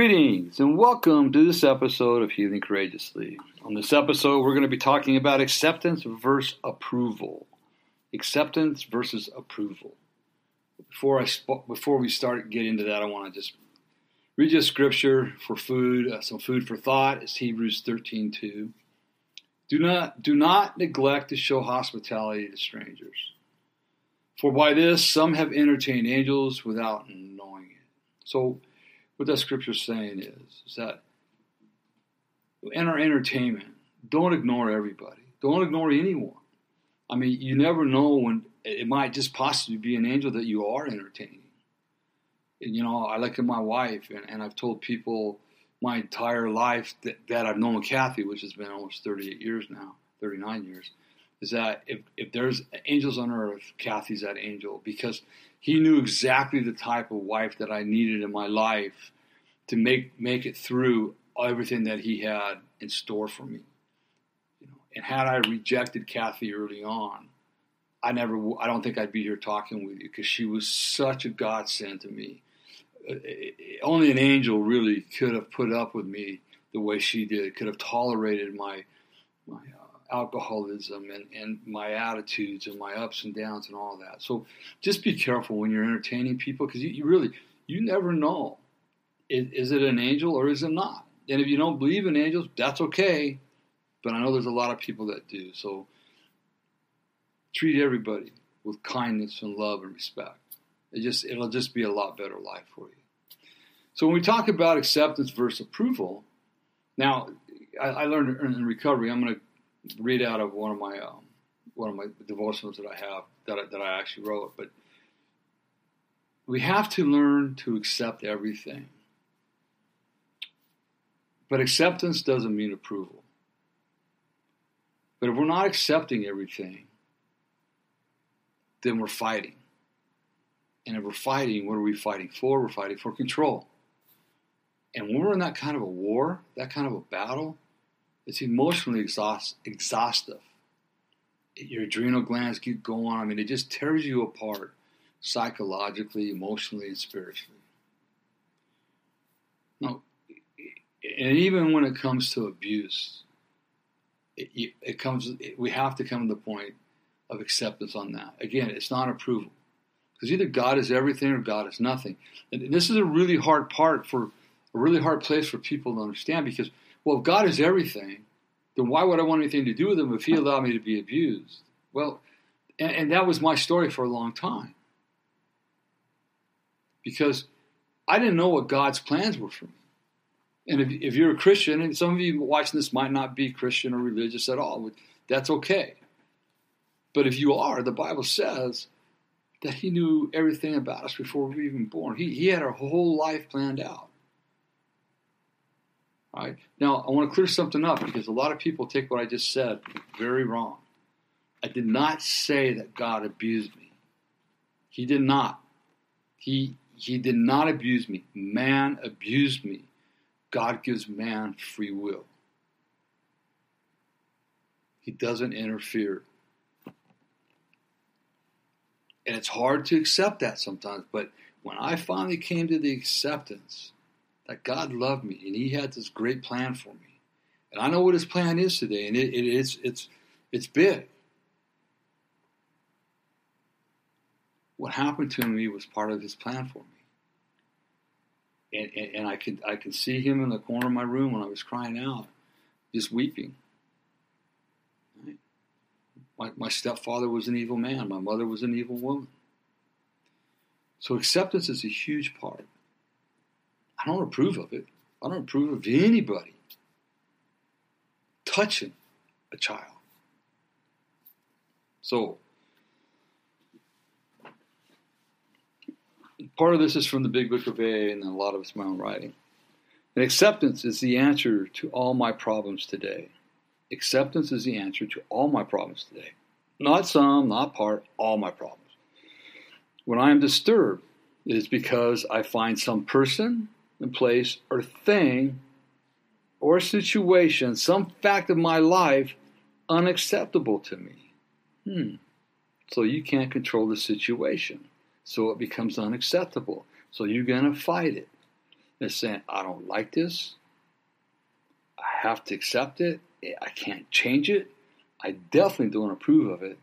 Greetings and welcome to this episode of Healing Courageously. On this episode, we're going to be talking about acceptance versus approval. Acceptance versus approval. Before I before we start get into that, I want to just read you a scripture for food, uh, some food for thought. It's Hebrews 13:2. Do not do not neglect to show hospitality to strangers, for by this some have entertained angels without knowing it. So what that scripture is saying is, is that in our entertainment, don't ignore everybody. Don't ignore anyone. I mean, you never know when it might just possibly be an angel that you are entertaining. And, you know, I look at my wife, and, and I've told people my entire life that, that I've known Kathy, which has been almost 38 years now, 39 years, is that if, if there's angels on earth, Kathy's that angel because he knew exactly the type of wife that I needed in my life to make make it through everything that he had in store for me. You know, and had I rejected Kathy early on, I never, I don't think I'd be here talking with you because she was such a godsend to me. Uh, only an angel really could have put up with me the way she did. Could have tolerated my my uh, alcoholism and, and my attitudes and my ups and downs and all that. So just be careful when you're entertaining people because you, you really you never know is, is it an angel or is it not? And if you don't believe in angels, that's okay. But I know there's a lot of people that do. So treat everybody with kindness and love and respect. It just it'll just be a lot better life for you. So when we talk about acceptance versus approval, now I, I learned in recovery. I'm going to read out of one of my um, one of my devotionals that I have that I, that I actually wrote. But we have to learn to accept everything. But acceptance doesn't mean approval. But if we're not accepting everything, then we're fighting. And if we're fighting, what are we fighting for? We're fighting for control. And when we're in that kind of a war, that kind of a battle, it's emotionally exhaust, exhaustive. Your adrenal glands keep going. I mean, it just tears you apart psychologically, emotionally, and spiritually. Now, and even when it comes to abuse, it, it comes. It, we have to come to the point of acceptance on that. Again, it's not approval because either God is everything or God is nothing. And this is a really hard part for a really hard place for people to understand because, well, if God is everything, then why would I want anything to do with him if he allowed me to be abused? Well, and, and that was my story for a long time because I didn't know what God's plans were for me. And if, if you're a Christian, and some of you watching this might not be Christian or religious at all, that's okay. But if you are, the Bible says that He knew everything about us before we were even born. He, he had our whole life planned out. All right. Now, I want to clear something up because a lot of people take what I just said very wrong. I did not say that God abused me. He did not. He, he did not abuse me. Man abused me. God gives man free will. He doesn't interfere. And it's hard to accept that sometimes, but when I finally came to the acceptance that God loved me and He had this great plan for me, and I know what His plan is today, and it, it is it's it's big. What happened to me was part of His plan for me and, and, and I could I could see him in the corner of my room when I was crying out, just weeping. My, my stepfather was an evil man. My mother was an evil woman. So acceptance is a huge part. I don't approve of it. I don't approve of anybody touching a child. So, part of this is from the Big Book of AA, and a lot of it's my own writing. And acceptance is the answer to all my problems today. Acceptance is the answer to all my problems today. Not some, not part, all my problems. When I am disturbed, it is because I find some person and place or thing or situation, some fact of my life unacceptable to me. Hmm. So you can't control the situation. So it becomes unacceptable. So you're going to fight it. And saying, I don't like this. I have to accept it. I can't change it. I definitely don't approve of it.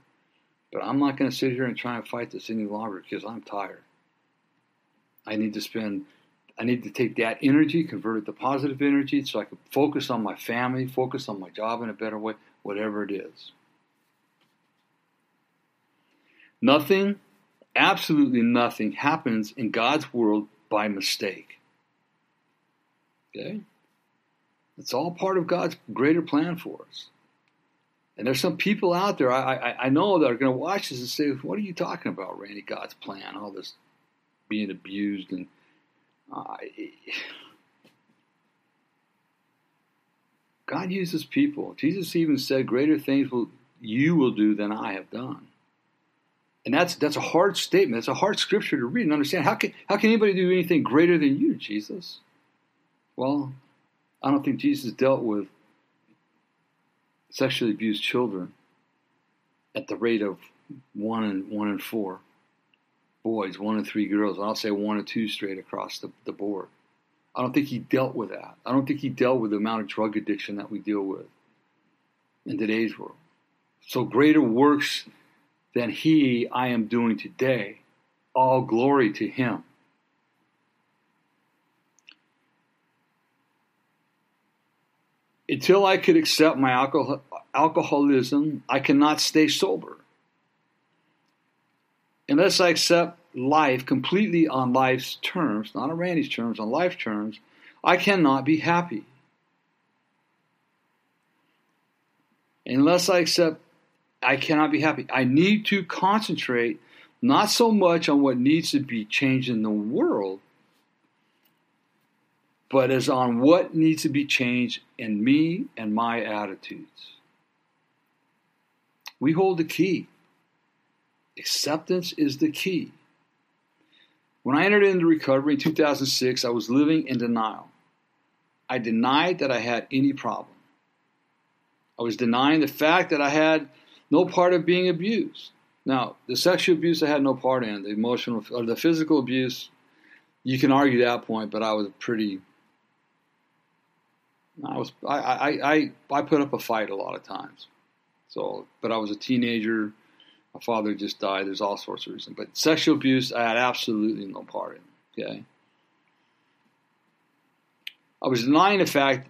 But I'm not going to sit here and try and fight this any longer because I'm tired. I need to spend, I need to take that energy, convert it to positive energy so I can focus on my family, focus on my job in a better way, whatever it is. Nothing, absolutely nothing happens in God's world by mistake. Okay? It's all part of God's greater plan for us. And there's some people out there I, I, I know that are going to watch this and say, "What are you talking about, Randy? God's plan, all this being abused and uh, God uses people. Jesus even said, "Greater things will you will do than I have done." And that's that's a hard statement. It's a hard scripture to read and understand. How can how can anybody do anything greater than you, Jesus? Well, I don't think Jesus dealt with sexually abused children at the rate of one and one and four boys, one and three girls. I'll say one and two straight across the, the board. I don't think he dealt with that. I don't think he dealt with the amount of drug addiction that we deal with in today's world. So greater works than he I am doing today. All glory to him. Until I could accept my alcohol, alcoholism, I cannot stay sober. Unless I accept life completely on life's terms, not on Randy's terms, on life terms, I cannot be happy. Unless I accept, I cannot be happy. I need to concentrate not so much on what needs to be changed in the world, but as on what needs to be changed in me and my attitudes. We hold the key. Acceptance is the key. When I entered into recovery in 2006, I was living in denial. I denied that I had any problem. I was denying the fact that I had no part of being abused. Now, the sexual abuse I had no part in, the emotional or the physical abuse, you can argue that point, but I was pretty I was I, I, I, I put up a fight a lot of times. So, but I was a teenager. Father just died. There's all sorts of reasons. But sexual abuse, I had absolutely no part in. Okay. I was denying the fact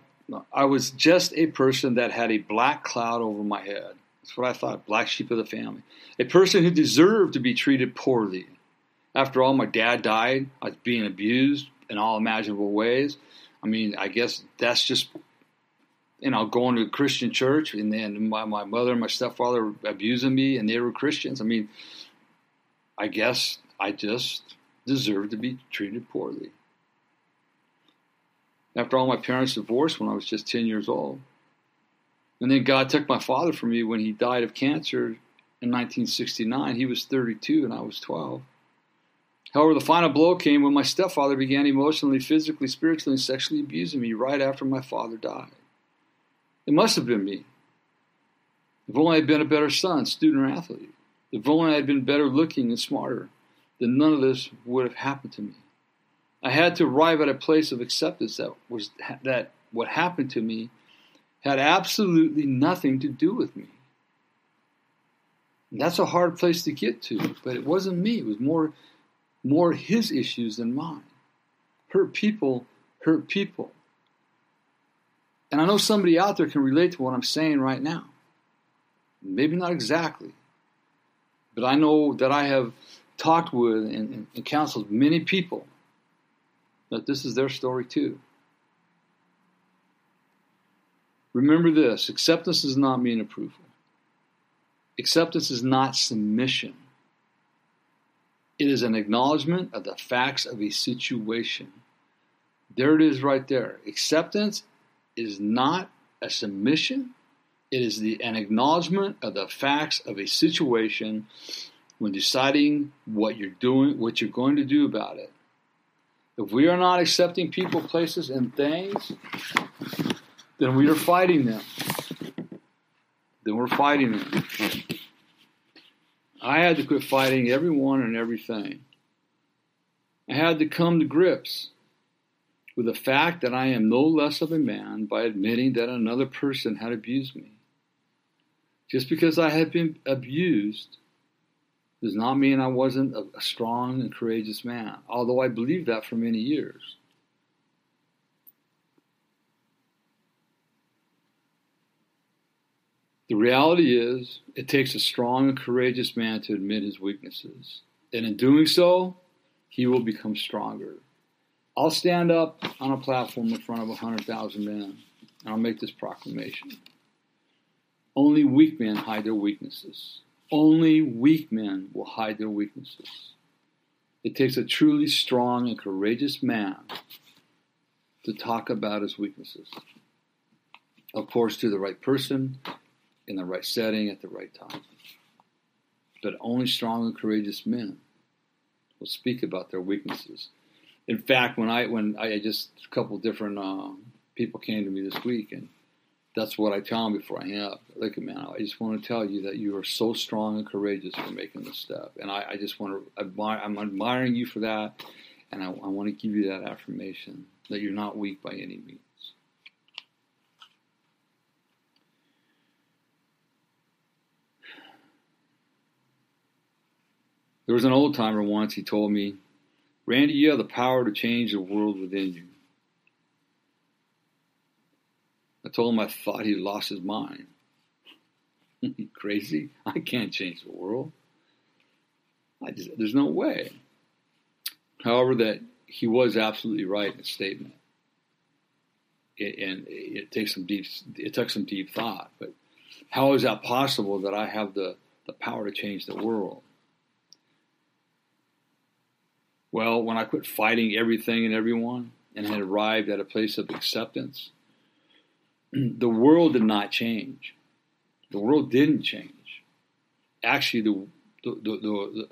I was just a person that had a black cloud over my head. That's what I thought, black sheep of the family. A person who deserved to be treated poorly. After all, my dad died. I was being abused in all imaginable ways. I mean, I guess that's just, you know, going to a Christian church and then my, my mother and my stepfather abusing me and they were Christians. I mean, I guess I just deserved to be treated poorly. After all, my parents divorced when I was just 10 years old. And then God took my father from me when he died of cancer in 1969. He was 32 and I was 12. However, the final blow came when my stepfather began emotionally, physically, spiritually, and sexually abusing me right after my father died. It must have been me. If only I had been a better son, student, or athlete. If only I had been better looking and smarter, then none of this would have happened to me. I had to arrive at a place of acceptance that was that what happened to me had absolutely nothing to do with me. And that's a hard place to get to, but it wasn't me. It was more more his issues than mine. Hurt people hurt people. And I know somebody out there can relate to what I'm saying right now. Maybe not exactly, but I know that I have talked with and, and counseled many people that this is their story too. Remember this acceptance does not mean approval, acceptance is not submission. It is an acknowledgement of the facts of a situation. There it is right there. Acceptance is not a submission, it is the, an acknowledgement of the facts of a situation when deciding what you're doing, what you're going to do about it. If we are not accepting people, places, and things, then we are fighting them. Then we're fighting them. I had to quit fighting everyone and everything. I had to come to grips with the fact that I am no less of a man by admitting that another person had abused me. Just because I had been abused does not mean I wasn't a, strong and courageous man, although I believed that for many years. The reality is, it takes a strong and courageous man to admit his weaknesses. And in doing so, he will become stronger. I'll stand up on a platform in front of 100,000 men and I'll make this proclamation. Only weak men hide their weaknesses. Only weak men will hide their weaknesses. It takes a truly strong and courageous man to talk about his weaknesses. Of course, to the right person, in the right setting at the right time. But only strong and courageous men will speak about their weaknesses. In fact, when I when I just a couple different uh, people came to me this week, and that's what I tell them before I hang up. Look, man, I just want to tell you that you are so strong and courageous for making this step, and I, I just want to admire. I'm admiring you for that, and I, I want to give you that affirmation that you're not weak by any means. There was an old timer once, he told me, Randy, you have the power to change the world within you. I told him I thought he lost his mind. Crazy? I can't change the world. I just, there's no way. However, that he was absolutely right in his statement. It, and it takes some deep, it took some deep thought. But how is that possible that I have the, the power to change the world? Well, when I quit fighting everything and everyone and had arrived at a place of acceptance, the world did not change. The world didn't change. Actually, the, the, the, the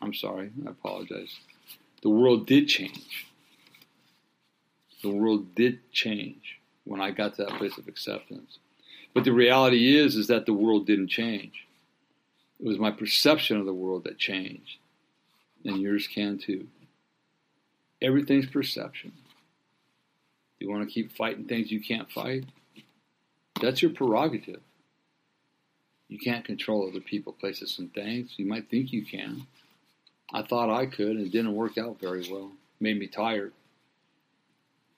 I'm sorry, I apologize. The world did change. The world did change when I got to that place of acceptance. But the reality is, is that the world didn't change. It was my perception of the world that changed and yours can too. Everything's perception. You want to keep fighting things you can't fight? That's your prerogative. You can't control other people, places, and things. You might think you can. I thought I could, and it didn't work out very well. It made me tired.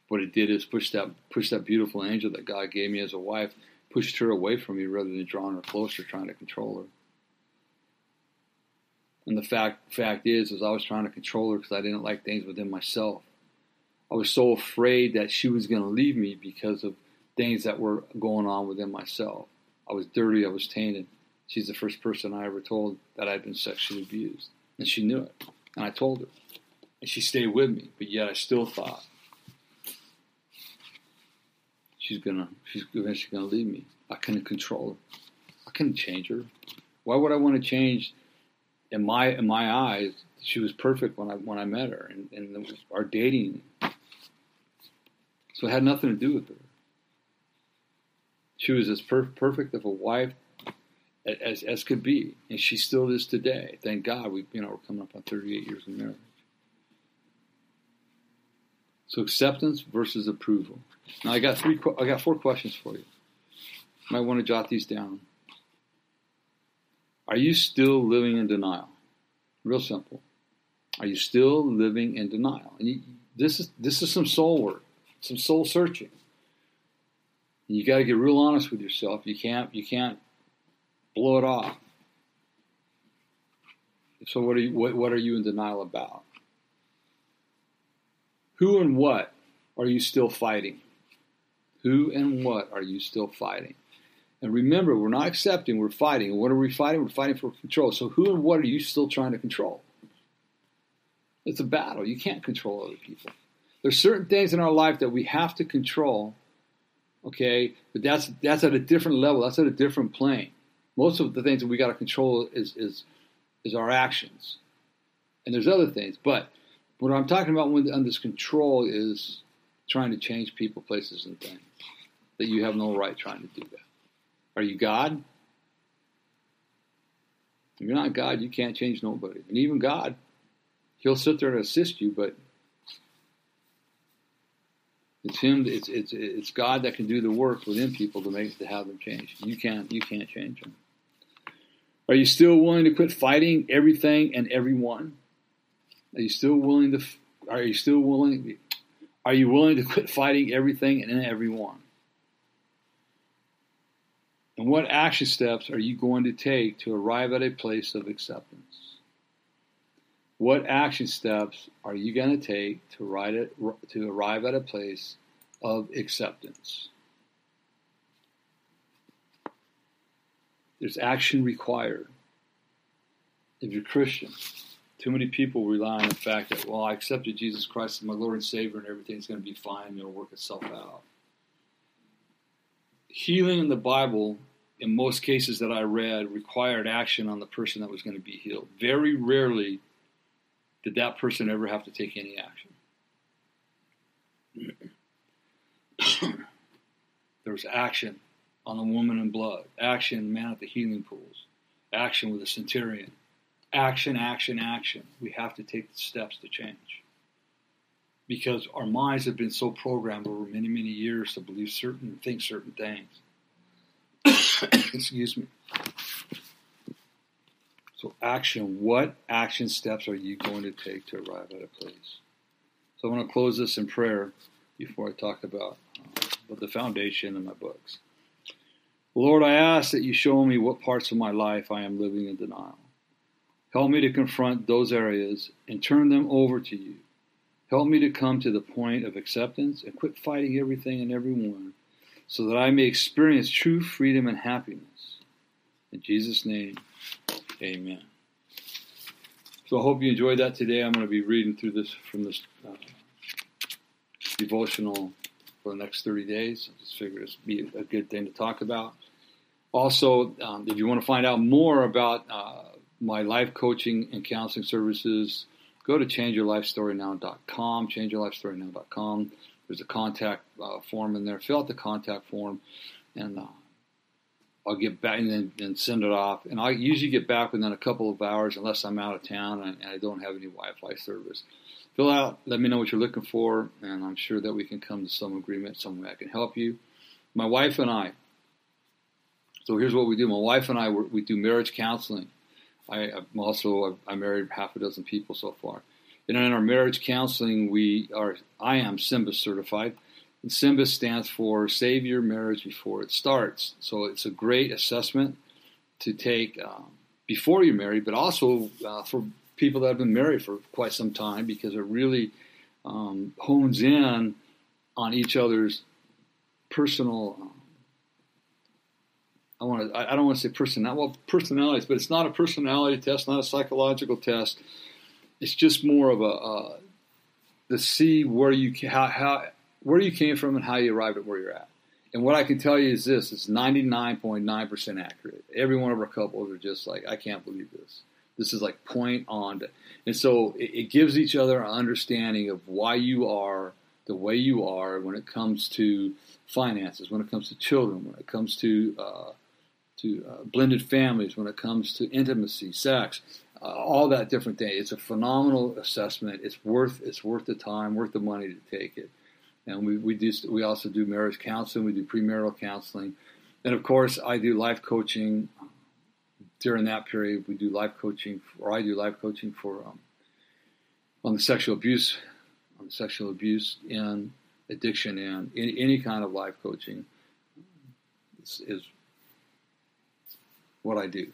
What it did is push that push that beautiful angel that God gave me as a wife, pushed her away from me rather than drawing her closer, trying to control her. And the fact fact is, is I was trying to control her because I didn't like things within myself. I was so afraid that she was going to leave me because of things that were going on within myself. I was dirty. I was tainted. She's the first person I ever told that I'd been sexually abused, and she knew it. And I told her, and she stayed with me. But yet, I still thought she's gonna, she's eventually gonna leave me. I couldn't control her. I couldn't change her. Why would I want to change in my in my eyes, she was perfect when I when I met her, and, and our dating. So it had nothing to do with her. She was as per- perfect of a wife as as could be, and she still is today. Thank God, we you know we're coming up on 38 years of marriage. So acceptance versus approval. Now I got three. I got four questions for you. You might want to jot these down. Are you still living in denial? Real simple. Are you still living in denial? And you, this is this is some soul work, some soul searching. You got to get real honest with yourself. You can't you can't blow it off. So what are you what, what are you in denial about? Who and what are you still fighting? Who and what are you still fighting? And remember, we're not accepting, we're fighting. what are we fighting? We're fighting for control. So, who and what are you still trying to control? It's a battle. You can't control other people. There's certain things in our life that we have to control, okay? But that's that's at a different level. That's at a different plane. Most of the things that we got to control is is is our actions, and there's other things. But what I'm talking about when on this control is trying to change people, places, and things that you have no right trying to do that. Are you God? If you're not God, you can't change nobody. And even God, He'll sit there and assist you, but it's Him. It's it's it's God that can do the work within people to make to have them change. You can't you can't change them. Are you still willing to quit fighting everything and everyone? Are you still willing to? Are you still willing? Are you willing to quit fighting everything and everyone? And what action steps are you going to take to arrive at a place of acceptance? What action steps are you going to take to, it, to arrive at a place of acceptance? There's action required. If you're Christian, too many people rely on the fact that, well, I accepted Jesus Christ as my Lord and Savior and everything's going to be fine, and it'll work itself out. Healing in the Bible, in most cases that I read, required action on the person that was going to be healed. Very rarely did that person ever have to take any action? there was action on the woman in blood, action, man at the healing pools, action with the centurion, action, action, action. We have to take the steps to change. Because our minds have been so programmed over many, many years to believe certain, think certain things. Excuse me. So, action. What action steps are you going to take to arrive at a place? So, I want to close this in prayer before I talk about uh, the foundation in my books. Lord, I ask that you show me what parts of my life I am living in denial. Help me to confront those areas and turn them over to you. Help me to come to the point of acceptance and quit fighting everything and everyone so that I may experience true freedom and happiness. In Jesus' name, Amen. So I hope you enjoyed that today. I'm going to be reading through this from this uh, devotional for the next 30 days. I just figured it'd be a good thing to talk about. Also, um, if you want to find out more about uh, my life coaching and counseling services, go to changeyourlifestorynow.com, changeyourlifestorynow.com. There's a contact uh, form in there. Fill out the contact form, and uh, I'll get back and then and send it off. And I usually get back within a couple of hours unless I'm out of town and, and I don't have any Wi-Fi service. Fill out, let me know what you're looking for, and I'm sure that we can come to some agreement, some way I can help you. My wife and I. So here's what we do. My wife and I we do marriage counseling. I, am also I married half a dozen people so far. And in our marriage counseling, we are I am SYMBIS certified. And SYMBIS stands for Save Your Marriage Before It Starts. So it's a great assessment to take um, before you're married, but also uh, for people that have been married for quite some time because it really um, hones in on each other's personal. Um, I want to. I don't want to say personality. Well, personalities, but it's not a personality test, not a psychological test. It's just more of a uh, see where you how how where you came from and how you arrived at where you're at. And what I can tell you is this: it's 99.9% accurate. Every one of our couples are just like, I can't believe this. This is like point on. To, and so it, it gives each other an understanding of why you are the way you are when it comes to finances, when it comes to children, when it comes to uh, to uh, blended families, when it comes to intimacy, sex, all that different thing. It's a phenomenal assessment. It's worth it's worth the time, worth the money to take it and we we do we also do marriage counseling. We do premarital counseling, and of course, I do life coaching. During that period, we do life coaching, or I do life coaching for um, on the sexual abuse, on the sexual abuse and addiction, and any, any kind of life coaching is, is what I do.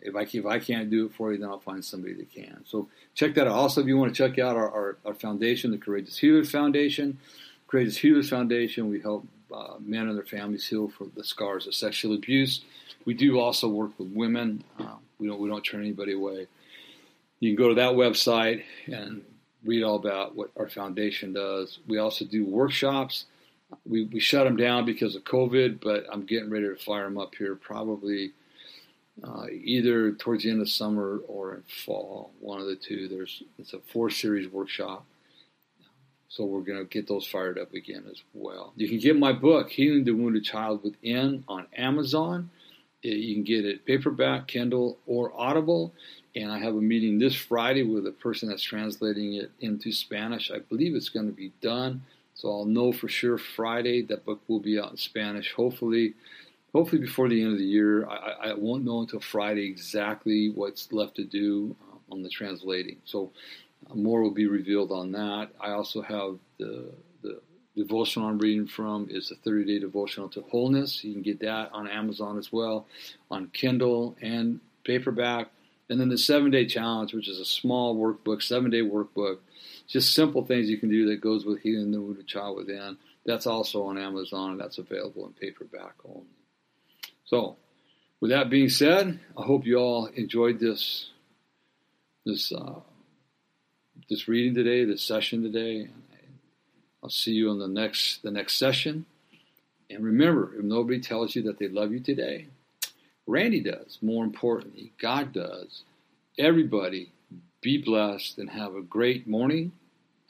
If I, if I can't do it for you, then I'll find somebody that can. So check that out. Also, if you want to check out our, our, our foundation, the Courageous Healers Foundation, Courageous Healers Foundation. We help uh, men and their families heal from the scars of sexual abuse. We do also work with women. Uh, we don't we don't turn anybody away. You can go to that website and read all about what our foundation does. We also do workshops. We, we shut them down because of COVID, but I'm getting ready to fire them up here probably uh, either towards the end of summer or in fall, one of the two. There's it's a four series workshop, so we're to get those fired up again as well. You can get my book, Healing the Wounded Child Within, on Amazon. You can get it paperback, Kindle, or Audible. And I have a meeting this Friday with a person that's translating it into Spanish. I believe it's going to be done, so I'll know for sure Friday that book will be out in Spanish. Hopefully, hopefully before the end of the year. I, I won't know until Friday exactly what's left to do uh, on the translating. So uh, more will be revealed on that. I also have the the devotional I'm reading from is the 30 day devotional to wholeness. You can get that on Amazon as well, on Kindle and paperback. And then the seven day challenge, which is a small workbook, seven day workbook, just simple things you can do that goes with healing the wounded child within. That's also on Amazon and that's available in paperback only. So, with that being said, I hope you all enjoyed this this uh, this reading today, this session today. I'll see you on the next the next session. And remember, if nobody tells you that they love you today, Randy does. More importantly, God does. Everybody be blessed and have a great morning,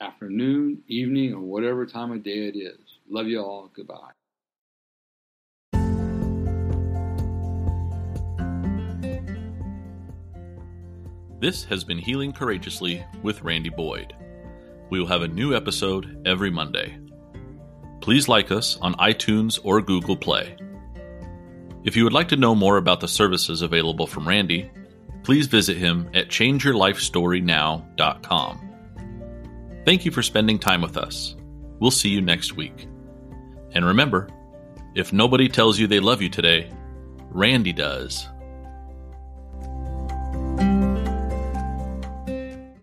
afternoon, evening, or whatever time of day it is. Love you all. Goodbye. This has been Healing Courageously with Randy Boyd. We will have a new episode every Monday. Please like us on iTunes or Google Play. If you would like to know more about the services available from Randy, please visit him at changeyourlifestorynow.com. Thank you for spending time with us. We'll see you next week. And remember, if nobody tells you they love you today, Randy does.